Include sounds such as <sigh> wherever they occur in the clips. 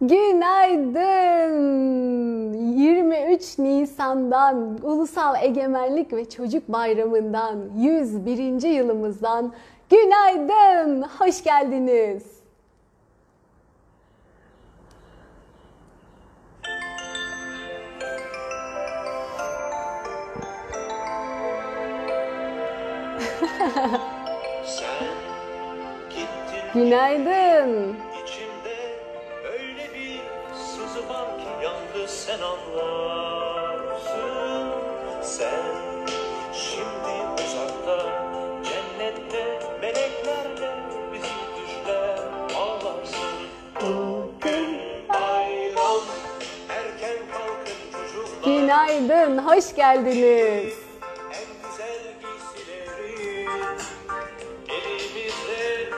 Günaydın. 23 Nisan'dan Ulusal Egemenlik ve Çocuk Bayramı'ndan 101. yılımızdan günaydın. Hoş geldiniz. Günaydın. Sen şimdi uzakta cennette meleklerle bizim düşler ağlarsın. Bugün bayram erken kalkın çocuklar. Günaydın. Hoş geldiniz. En güzel giysileri Elimizde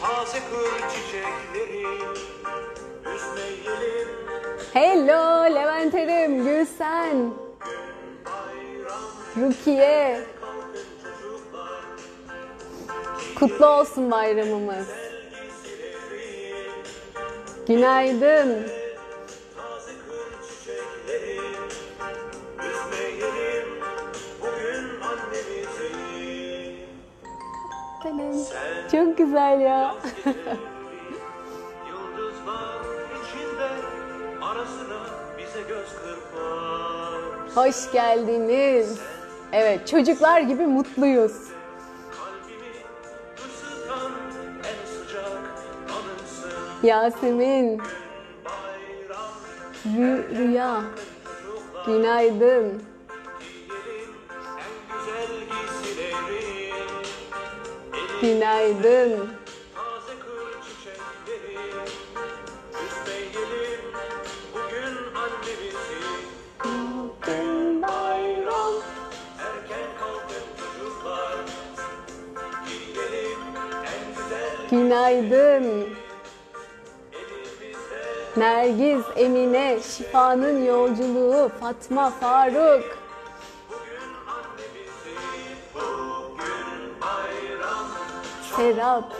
taze kır çiçekleri Üzmeyelim Hello Levent Erim, Gülsen, Rukiye. Kutlu olsun bayramımız. Günaydın. Çok güzel ya. Yıldızlar içinde ara sıra bize göz kırpar Hoş geldiniz. Evet, çocuklar gibi mutluyuz. Yasemin, Rü- Rüya, günaydın. Günaydın. Günaydın. Nergiz, Emine, Şifa'nın yolculuğu, Fatma, Faruk. Serap,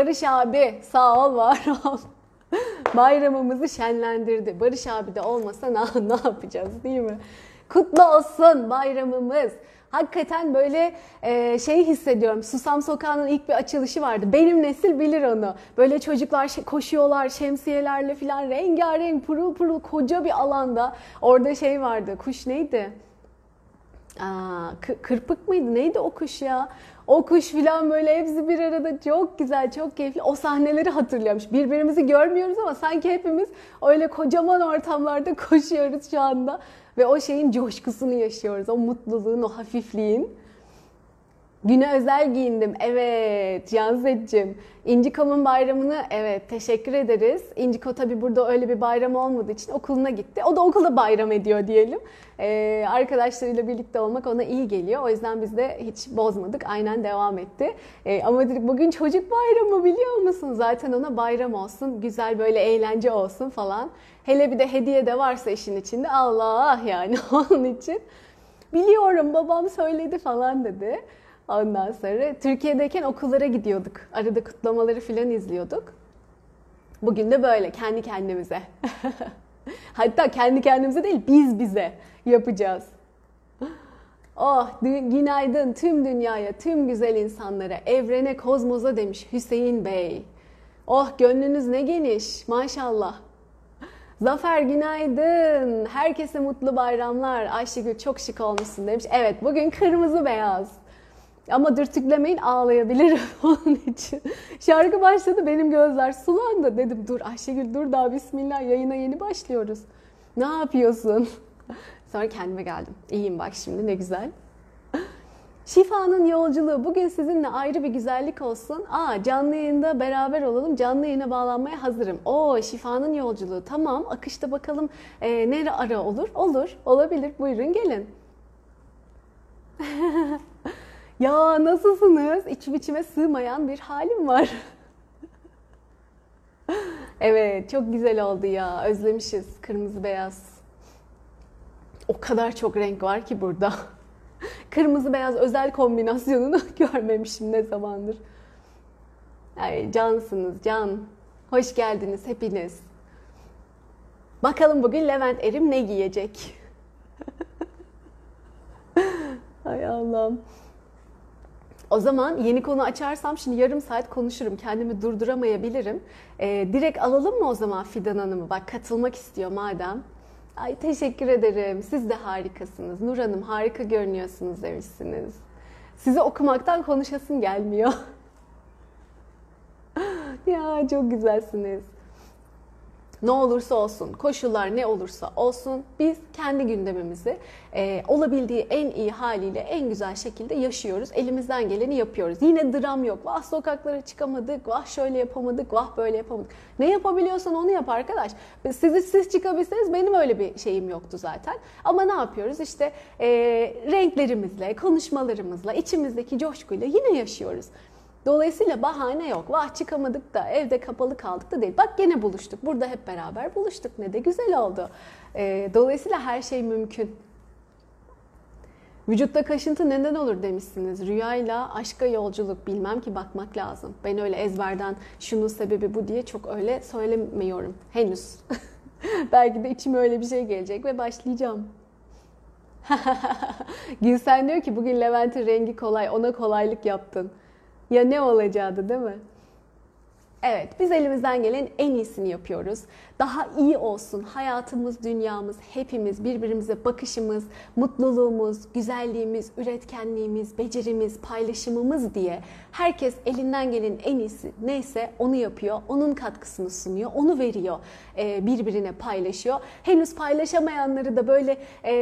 Barış abi sağ ol var ol. <laughs> Bayramımızı şenlendirdi. Barış abi de olmasa ne, <laughs> ne yapacağız değil mi? Kutlu olsun bayramımız. Hakikaten böyle e, şey hissediyorum. Susam Sokağı'nın ilk bir açılışı vardı. Benim nesil bilir onu. Böyle çocuklar şe- koşuyorlar şemsiyelerle falan rengarenk pırıl pırıl koca bir alanda. Orada şey vardı. Kuş neydi? Aa, kı- kırpık mıydı? Neydi o kuş ya? O kuş filan böyle hepsi bir arada çok güzel, çok keyifli. O sahneleri hatırlıyormuş. Birbirimizi görmüyoruz ama sanki hepimiz öyle kocaman ortamlarda <laughs> koşuyoruz şu anda. Ve o şeyin coşkusunu yaşıyoruz. O mutluluğun, o hafifliğin. Güne özel giyindim. Evet Canset'cim. İnciko'nun bayramını evet teşekkür ederiz. İnciko tabi burada öyle bir bayram olmadığı için okuluna gitti. O da okulda bayram ediyor diyelim. Ee, arkadaşlarıyla birlikte olmak ona iyi geliyor. O yüzden biz de hiç bozmadık. Aynen devam etti. Ee, ama dedik bugün çocuk bayramı biliyor musun? Zaten ona bayram olsun. Güzel böyle eğlence olsun falan. Hele bir de hediye de varsa işin içinde Allah yani <laughs> onun için. Biliyorum babam söyledi falan dedi. Ondan sonra Türkiye'deyken okullara gidiyorduk. Arada kutlamaları filan izliyorduk. Bugün de böyle kendi kendimize. <laughs> Hatta kendi kendimize değil biz bize yapacağız. Oh günaydın tüm dünyaya, tüm güzel insanlara, evrene, kozmoza demiş Hüseyin Bey. Oh gönlünüz ne geniş maşallah. Zafer günaydın. Herkese mutlu bayramlar. Ayşegül çok şık olmuşsun demiş. Evet bugün kırmızı beyaz. Ama dürtüklemeyin ağlayabilirim <laughs> onun için. Şarkı başladı benim gözler sulandı. Dedim dur Ayşegül dur daha bismillah yayına yeni başlıyoruz. Ne yapıyorsun? <laughs> Sonra kendime geldim. İyiyim bak şimdi ne güzel. <laughs> Şifa'nın yolculuğu bugün sizinle ayrı bir güzellik olsun. Aa canlı yayında beraber olalım. Canlı yayına bağlanmaya hazırım. Oo Şifa'nın yolculuğu tamam. Akışta bakalım e, nere ara olur? Olur. Olabilir. Buyurun gelin. Ya nasılsınız? İçim içime sığmayan bir halim var. <laughs> evet, çok güzel oldu ya. Özlemişiz kırmızı beyaz. O kadar çok renk var ki burada. <laughs> Kırmızı beyaz özel kombinasyonunu <laughs> görmemişim ne zamandır. Ay, cansınız, can. Hoş geldiniz hepiniz. Bakalım bugün Levent Erim ne giyecek? Ay Allah'ım. O zaman yeni konu açarsam şimdi yarım saat konuşurum. Kendimi durduramayabilirim. Ee, direkt alalım mı o zaman Fidan Hanım'ı? Bak katılmak istiyor madem. Ay teşekkür ederim. Siz de harikasınız. Nur Hanım harika görünüyorsunuz demişsiniz. Sizi okumaktan konuşasım gelmiyor. <laughs> ya çok güzelsiniz. Ne olursa olsun, koşullar ne olursa olsun biz kendi gündemimizi e, olabildiği en iyi haliyle en güzel şekilde yaşıyoruz. Elimizden geleni yapıyoruz. Yine dram yok. Vah sokaklara çıkamadık, vah şöyle yapamadık, vah böyle yapamadık. Ne yapabiliyorsan onu yap arkadaş. Sizi siz çıkabilseniz benim öyle bir şeyim yoktu zaten. Ama ne yapıyoruz? İşte e, renklerimizle, konuşmalarımızla, içimizdeki coşkuyla yine yaşıyoruz. Dolayısıyla bahane yok. Vah çıkamadık da evde kapalı kaldık da değil. Bak gene buluştuk. Burada hep beraber buluştuk. Ne de güzel oldu. Ee, dolayısıyla her şey mümkün. Vücutta kaşıntı neden olur demişsiniz. Rüyayla aşka yolculuk bilmem ki bakmak lazım. Ben öyle ezberden şunun sebebi bu diye çok öyle söylemiyorum henüz. <laughs> Belki de içime öyle bir şey gelecek ve başlayacağım. <laughs> Gülsen diyor ki bugün Levent'in rengi kolay ona kolaylık yaptın. Ya ne olacaktı değil mi? Evet, biz elimizden gelen en iyisini yapıyoruz. Daha iyi olsun hayatımız, dünyamız, hepimiz, birbirimize bakışımız, mutluluğumuz, güzelliğimiz, üretkenliğimiz, becerimiz, paylaşımımız diye herkes elinden gelen en iyisi neyse onu yapıyor, onun katkısını sunuyor, onu veriyor, e, birbirine paylaşıyor. Henüz paylaşamayanları da böyle e,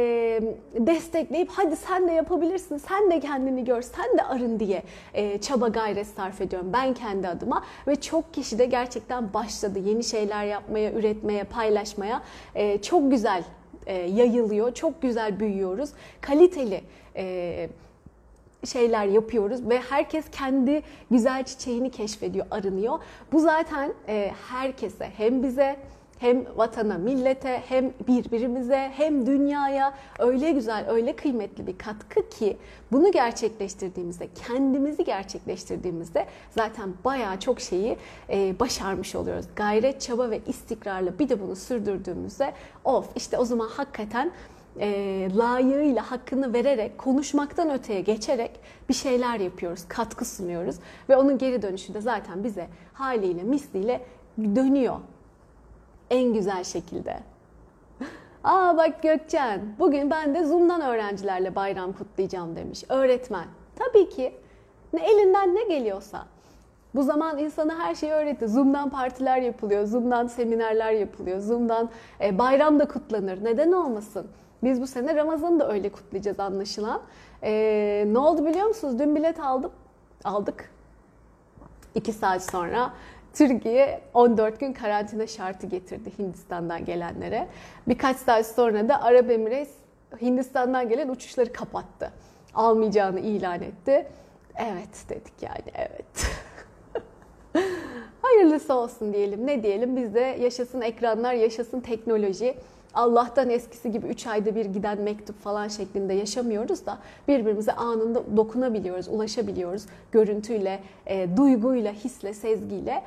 destekleyip hadi sen de yapabilirsin, sen de kendini gör, sen de arın diye e, çaba gayret sarf ediyorum ben kendi adıma ve çok kişi de gerçekten başladı yeni şeyler yapmaya, üretmeye, paylaşmaya. E, çok güzel e, yayılıyor, çok güzel büyüyoruz. Kaliteli e, şeyler yapıyoruz ve herkes kendi güzel çiçeğini keşfediyor, arınıyor. Bu zaten e, herkese hem bize hem vatana, millete, hem birbirimize, hem dünyaya öyle güzel, öyle kıymetli bir katkı ki bunu gerçekleştirdiğimizde, kendimizi gerçekleştirdiğimizde zaten bayağı çok şeyi e, başarmış oluyoruz. Gayret, çaba ve istikrarla bir de bunu sürdürdüğümüzde of işte o zaman hakikaten e, layığıyla hakkını vererek, konuşmaktan öteye geçerek bir şeyler yapıyoruz, katkı sunuyoruz ve onun geri dönüşü de zaten bize haliyle, misliyle dönüyor en güzel şekilde. Aa bak Gökçen, bugün ben de Zoom'dan öğrencilerle bayram kutlayacağım demiş. Öğretmen. Tabii ki. Ne elinden ne geliyorsa. Bu zaman insana her şeyi öğretti. Zoom'dan partiler yapılıyor, Zoom'dan seminerler yapılıyor, Zoom'dan e, bayram da kutlanır. Neden olmasın? Biz bu sene Ramazan'ı da öyle kutlayacağız anlaşılan. E, ne oldu biliyor musunuz? Dün bilet aldım. Aldık. İki saat sonra Türkiye 14 gün karantina şartı getirdi Hindistan'dan gelenlere. Birkaç saat sonra da Arap Emirates Hindistan'dan gelen uçuşları kapattı. Almayacağını ilan etti. Evet dedik yani evet. <laughs> Hayırlısı olsun diyelim. Ne diyelim? Biz de yaşasın ekranlar, yaşasın teknoloji. Allah'tan eskisi gibi 3 ayda bir giden mektup falan şeklinde yaşamıyoruz da birbirimize anında dokunabiliyoruz, ulaşabiliyoruz. Görüntüyle, e, duyguyla, hisle, sezgiyle.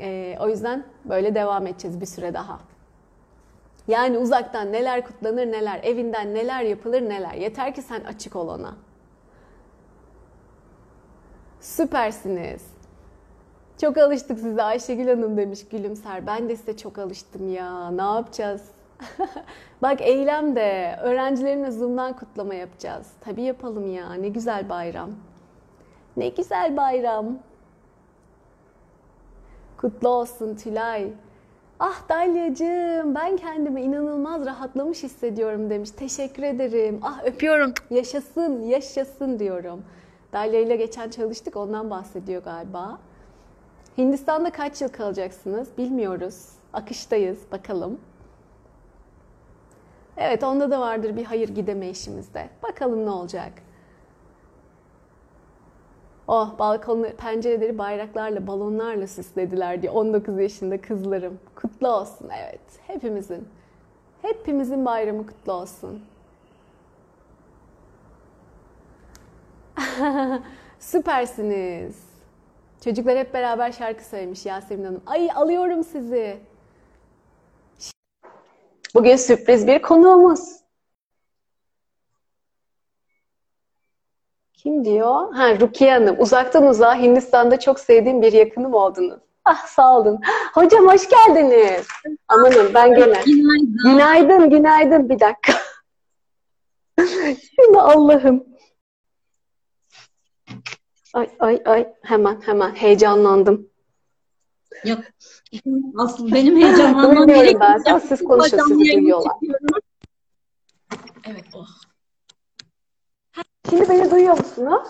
E, o yüzden böyle devam edeceğiz bir süre daha. Yani uzaktan neler kutlanır neler, evinden neler yapılır neler. Yeter ki sen açık ol ona. Süpersiniz. Çok alıştık size Ayşegül Hanım demiş gülümser. Ben de size çok alıştım ya. Ne yapacağız? <laughs> Bak eylem de öğrencilerimle Zoom'dan kutlama yapacağız. Tabii yapalım ya. Ne güzel bayram. Ne güzel bayram. Kutlu olsun Tülay. Ah Dalyacığım ben kendimi inanılmaz rahatlamış hissediyorum demiş. Teşekkür ederim. Ah öpüyorum. Yaşasın, yaşasın diyorum. Dalya ile geçen çalıştık ondan bahsediyor galiba. Hindistan'da kaç yıl kalacaksınız bilmiyoruz. Akıştayız bakalım. Evet onda da vardır bir hayır gideme işimizde. Bakalım ne olacak. Oh balkonu, pencereleri bayraklarla, balonlarla süslediler diye 19 yaşında kızlarım. Kutlu olsun evet. Hepimizin. Hepimizin bayramı kutlu olsun. <laughs> Süpersiniz. Çocuklar hep beraber şarkı söylemiş Yasemin Hanım. Ay alıyorum sizi. Bugün sürpriz bir konuğumuz. Kim diyor? Ha Rukiye Hanım. Uzaktan uzağa Hindistan'da çok sevdiğim bir yakınım oldunuz. Ah sağ olun. Hocam hoş geldiniz. Amanın ben gene. Günaydın. Günaydın, günaydın. Bir dakika. Şimdi Allah'ım. Ay ay ay hemen hemen heyecanlandım. Yok. <laughs> Asıl benim heyecanlanmam gerekiyor. ben. Sen siz konuşun, sizi duyuyorlar. Evet, oh. Şimdi beni duyuyor musunuz?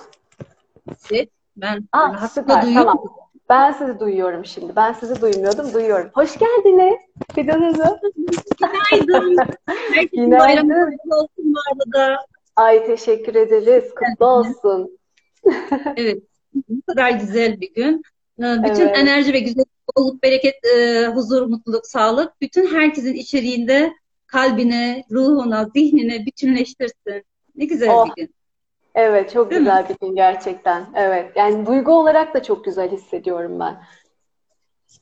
Evet, ben Aa, rahatlıkla süper, duyuyorum. tamam. Ben sizi duyuyorum şimdi. Ben sizi duymuyordum, duyuyorum. Hoş geldiniz Fidan Hanım. Günaydın. <laughs> Günaydın. bayramı kutlu olsun bu arada. Ay teşekkür ederiz. Kutlu olsun. Evet, bu kadar güzel bir gün. Ee, Bütün Evet. enerji ve güzel bolluk, bereket, e, huzur, mutluluk, sağlık bütün herkesin içeriğinde kalbine, ruhuna, zihnine bütünleştirsin. Ne güzel Oh. bir gün. Evet, çok Değil mi? güzel bir gün gerçekten. Evet, yani duygu olarak da çok güzel hissediyorum ben.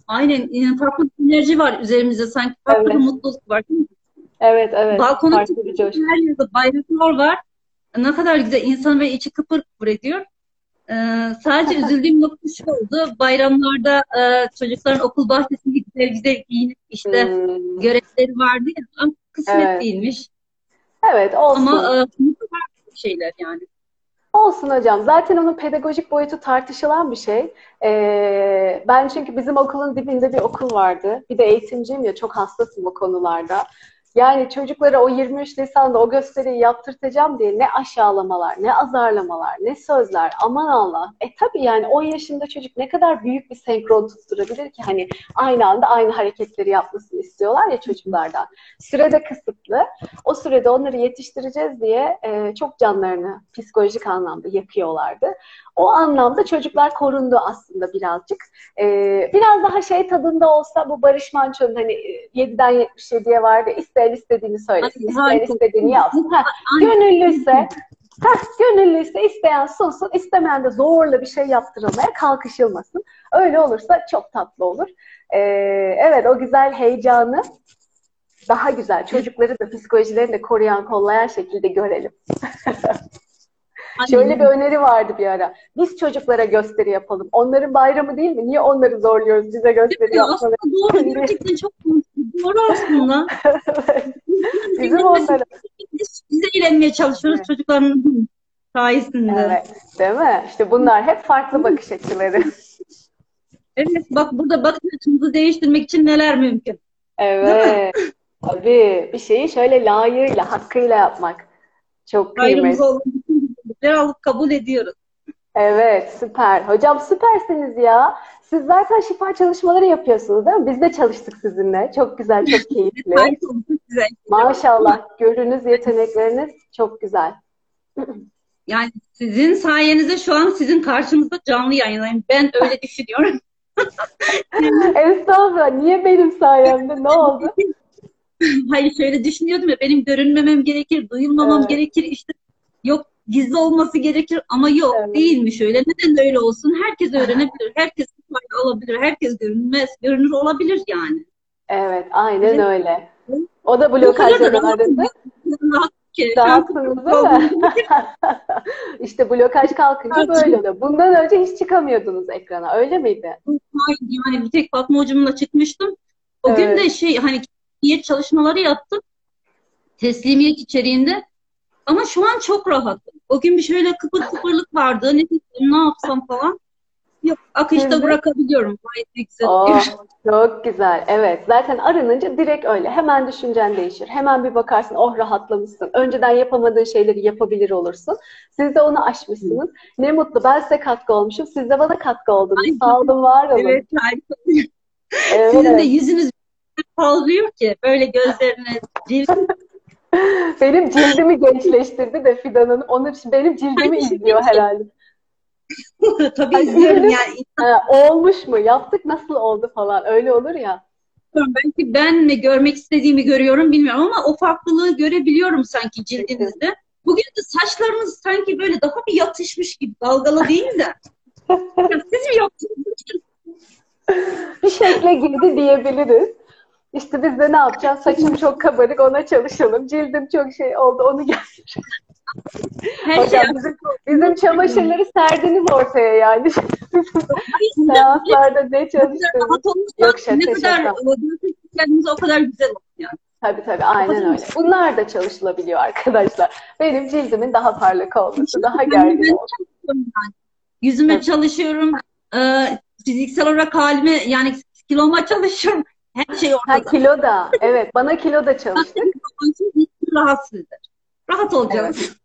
Aynen, e, farklı bir enerji var üzerimizde sanki farklı Evet. bir mutluluk var. değil mi? Evet, evet. Balkona coşku. her yerde bayraklar var. Ne kadar güzel insan ve içi kıpır kıpır ediyor. Ee, sadece üzüldüğüm nokta şu oldu. Bayramlarda e, çocukların okul bahçesinde güzel güzel giyinip işte Hmm, görevleri vardı ya. Ama kısmet Evet. değilmiş. Evet, olsun. Ama e, şeyler yani. Olsun hocam. Zaten onun pedagojik boyutu tartışılan bir şey. Ee, ben çünkü bizim okulun dibinde bir okul vardı. Bir de eğitimciyim ya çok hassasım o konularda. Yani çocuklara o 23 Nisan'da o gösteriyi yaptırtacağım diye ne aşağılamalar, ne azarlamalar, ne sözler. Aman Allah. E tabii yani 10 yaşında çocuk ne kadar büyük bir senkron tutturabilir ki hani aynı anda aynı hareketleri yapmasını istiyorlar ya çocuklardan. Sürede kısıtlı. O sürede onları yetiştireceğiz diye e, çok canlarını psikolojik anlamda yakıyorlardı. O anlamda çocuklar korundu aslında birazcık. E, biraz daha şey tadında olsa bu Barış Manço'nun hani e, 7'den 77'ye vardı. İsteyen istediğini söylesin, harika. istediğini yapsın. Heh, Aynen. gönüllüyse, heh, gönüllüyse isteyen sunsun, istemeyen de zorla bir şey yaptırılmaya kalkışılmasın. Öyle olursa çok tatlı olur. E, evet o güzel heyecanı daha güzel çocukları da psikolojilerini de koruyan kollayan şekilde görelim. Şöyle bir öneri vardı bir ara. Biz çocuklara gösteri yapalım. Onların bayramı değil mi? Niye onları zorluyoruz bize gösteri Ya yapmaları? doğru <laughs> gerçekten çok doğru aslında. Bizim onlara. Biz, biz eğlenmeye çalışıyoruz Evet. çocukların sayesinde. Evet, değil mi? İşte bunlar hep farklı bakış açıları. Evet, bak burada bakış açımızı değiştirmek için neler mümkün. Evet. Tabii bir şeyi şöyle layığıyla, hakkıyla yapmak. Çok kıymetli. Güzellikleri alıp kabul ediyoruz. Evet, süper. Hocam süpersiniz ya. Siz zaten şifa çalışmaları yapıyorsunuz değil mi? Biz de çalıştık sizinle. Çok güzel, çok <laughs> keyifli. Güzel. Maşallah. Görünüz, yetenekleriniz çok güzel. <clears throat> Yani sizin sayenizde şu an sizin karşınızda canlı yayınlayayım. Ben öyle <laughs> düşünüyorum. <laughs> Estağfurullah. Niye benim sayemde? Ne oldu? Hayır şöyle düşünüyordum ya benim görünmemem gerekir, duyulmamam Evet. gerekir işte yok gizli olması gerekir ama yok Evet. değilmiş öyle. Neden öyle olsun? Herkes öğrenebilir, herkes fayda alabilir, herkes görünmez, görünür olabilir yani. Evet, aynen Evet. öyle. O da O kadar blokajların da rahatım, arasında. rahat ki. Rahatsınız değil mi? <laughs> İşte blokaj kalkınca böyle oluyor. Bundan önce hiç çıkamıyordunuz ekrana. Öyle miydi? Hayır, yani bir tek Fatma hocamla çıkmıştım. O gün Evet. de şey hani niyet çalışmaları yaptım. Teslimiyet içeriğinde. Ama şu an çok rahatım. O gün bir şöyle kıpır kıpırlık vardı. Ne dedim, ne yapsam falan. Yok, akışta Şimdi? bırakabiliyorum. Gayet güzel Oh, çok güzel. Evet. Zaten arınınca direkt öyle. Hemen düşüncen değişir. Hemen bir bakarsın, oh rahatlamışsın. Önceden yapamadığın şeyleri yapabilir olursun. Siz de onu aşmışsınız. Ne mutlu. Ben size katkı olmuşum. Siz de bana katkı oldunuz. Sağ olun, var olun. Evet, harika. Evet. <laughs> Sizin de yüzünüz parlıyor ki böyle gözleriniz, cilt <laughs> Benim cildimi gençleştirdi de Fidan Hanım. İçin benim cildimi Ay, izliyor herhalde. <laughs> Tabii Ay, izliyorum yani. Ha, olmuş mu? Yaptık nasıl oldu falan. Öyle olur ya. Belki ben mi görmek istediğimi görüyorum bilmiyorum ama o farklılığı görebiliyorum sanki cildinizde. Bugün de saçlarınız sanki böyle daha bir yatışmış gibi dalgalı değil de. <laughs> Siz mi yaptınız? Bir şekle girdi diyebiliriz. İşte biz de ne yapacağız? Saçım çok kabarık ona çalışalım. Cildim çok şey oldu onu gel. Her şey Hocam bizim, bizim çamaşırları serdiniz ortaya yani. Seanslarda <laughs> ne olursa Yok, şaka, ne kadar şaka. o kadar güzel olur yani. Tabii tabii aynen öyle. Bunlar da çalışılabiliyor arkadaşlar. Benim cildimin daha parlak olması, daha gergin olması. Yüzüme çalışıyorum. Ee, fiziksel olarak halime yani kiloma çalışıyorum. Her şey Ha ortada. kilo da. Evet bana kilo da çalıştık. rahatsız eder. Rahat olacağız.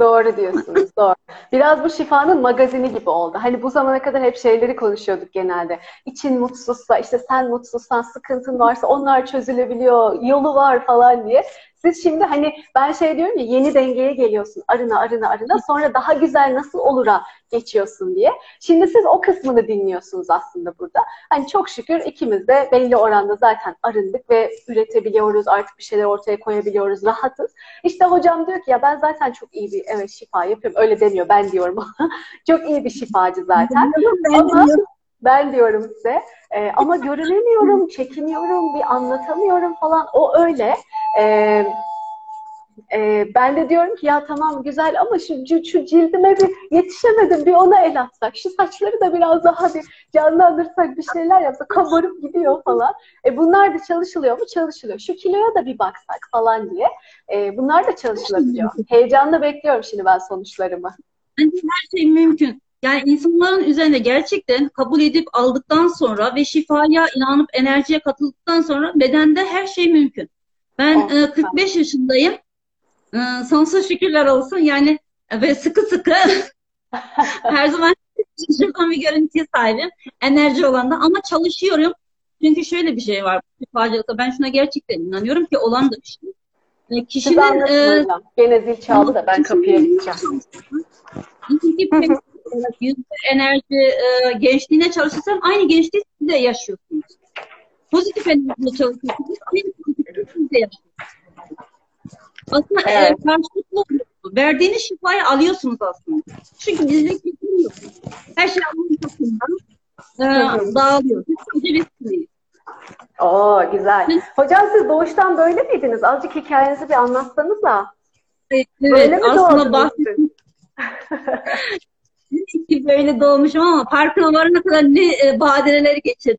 Doğru diyorsunuz, doğru. Biraz bu şifanın magazini gibi oldu. Hani bu zamana kadar hep şeyleri konuşuyorduk genelde. İçin mutsuzsa, işte sen mutsuzsan, sıkıntın varsa onlar çözülebiliyor, yolu var falan diye. Siz şimdi hani ben şey diyorum ya yeni dengeye geliyorsun. Arına arına arına sonra daha güzel nasıl olura geçiyorsun diye. Şimdi siz o kısmını dinliyorsunuz aslında burada. Hani çok şükür ikimiz de belli oranda zaten arındık ve üretebiliyoruz. Artık bir şeyler ortaya koyabiliyoruz. Rahatız. İşte hocam diyor ki ya ben zaten çok iyi bir evet şifa yapıyorum. Öyle demiyor ben diyorum. <laughs> çok iyi bir şifacı zaten. Ama ben diyorum size e, ama görünemiyorum, çekiniyorum, bir anlatamıyorum falan. O öyle. E, e, ben de diyorum ki ya tamam güzel ama şu, şu, cildime bir yetişemedim bir ona el atsak. Şu saçları da biraz daha bir canlandırsak bir şeyler yapsak kabarıp gidiyor falan. E, bunlar da çalışılıyor mu? Çalışılıyor. Şu kiloya da bir baksak falan diye. E, bunlar da çalışılabiliyor. Heyecanla bekliyorum şimdi ben sonuçlarımı. Her şey mümkün. Yani insanların üzerinde gerçekten kabul edip aldıktan sonra ve şifaya inanıp enerjiye katıldıktan sonra bedende her şey mümkün. Ben e, 45 yaşındayım. E, Sonsuz şükürler olsun. Yani ve sıkı sıkı <laughs> her zaman şaşırtan bir görüntüye sahibim. Enerji olan da ama çalışıyorum. Çünkü şöyle bir şey var şifacılıkta. Ben şuna gerçekten inanıyorum ki olan da bir şey. E, Kişinin e. Gene zil çaldı da ben kapıya gideceğim. Bir yüzde enerji e, gençliğine çalışırsan aynı gençliği siz de yaşıyorsunuz. Pozitif enerjiyle çalışıyorsunuz. Aynı pozitifliği siz de yaşıyorsunuz. Aslında e, Evet. karşılıklı oluyor. Verdiğiniz şifayı alıyorsunuz aslında. Çünkü gizlilik yok. Her şey Allah'ın katından e, dağılıyor. Biz sadece vesileyiz. Oo güzel. Hocam siz doğuştan böyle miydiniz? Azıcık hikayenizi bir anlatsanız da. Evet, Böyle aslında doğdunuz <laughs> ki böyle doğmuşum ama farkına varana kadar ne e, badireleri geçirdim.